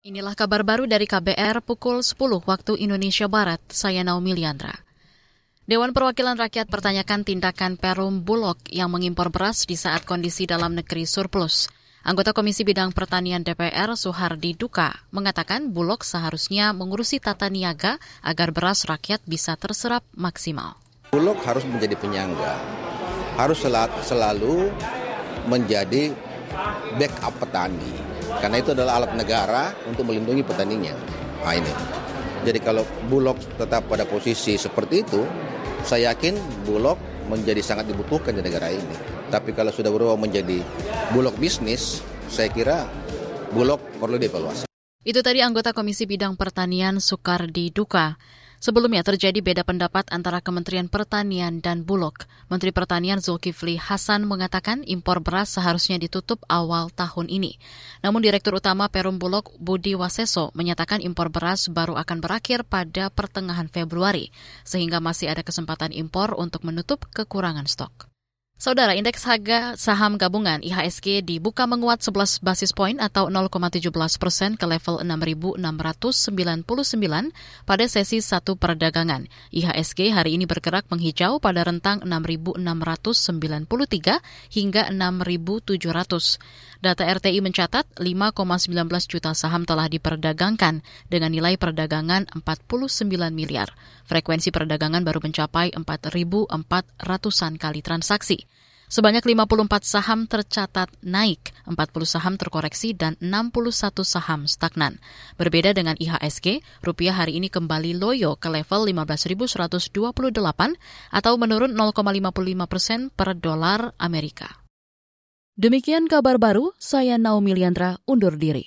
Inilah kabar baru dari KBR pukul 10 waktu Indonesia Barat. Saya Naomi Liandra. Dewan Perwakilan Rakyat pertanyakan tindakan Perum Bulog yang mengimpor beras di saat kondisi dalam negeri surplus. Anggota Komisi Bidang Pertanian DPR Suhardi Duka mengatakan Bulog seharusnya mengurusi tata niaga agar beras rakyat bisa terserap maksimal. Bulog harus menjadi penyangga, harus selalu menjadi backup petani karena itu adalah alat negara untuk melindungi petaninya. Nah ini. Jadi kalau Bulog tetap pada posisi seperti itu, saya yakin Bulog menjadi sangat dibutuhkan di negara ini. Tapi kalau sudah berubah menjadi Bulog bisnis, saya kira Bulog perlu dievaluasi. Itu tadi anggota Komisi Bidang Pertanian Soekardi Duka. Sebelumnya terjadi beda pendapat antara Kementerian Pertanian dan Bulog. Menteri Pertanian Zulkifli Hasan mengatakan impor beras seharusnya ditutup awal tahun ini. Namun Direktur Utama Perum Bulog Budi Waseso menyatakan impor beras baru akan berakhir pada pertengahan Februari, sehingga masih ada kesempatan impor untuk menutup kekurangan stok. Saudara, indeks harga saham gabungan IHSG dibuka menguat 11 basis poin atau 0,17 persen ke level 6.699 pada sesi satu perdagangan. IHSG hari ini bergerak menghijau pada rentang 6.693 hingga 6.700. Data RTI mencatat 5,19 juta saham telah diperdagangkan dengan nilai perdagangan 49 miliar. Frekuensi perdagangan baru mencapai 4.400-an kali transaksi. Sebanyak 54 saham tercatat naik, 40 saham terkoreksi, dan 61 saham stagnan. Berbeda dengan IHSG, rupiah hari ini kembali loyo ke level 15.128 atau menurun 0,55 persen per dolar Amerika. Demikian kabar baru, saya Naomi Liandra undur diri.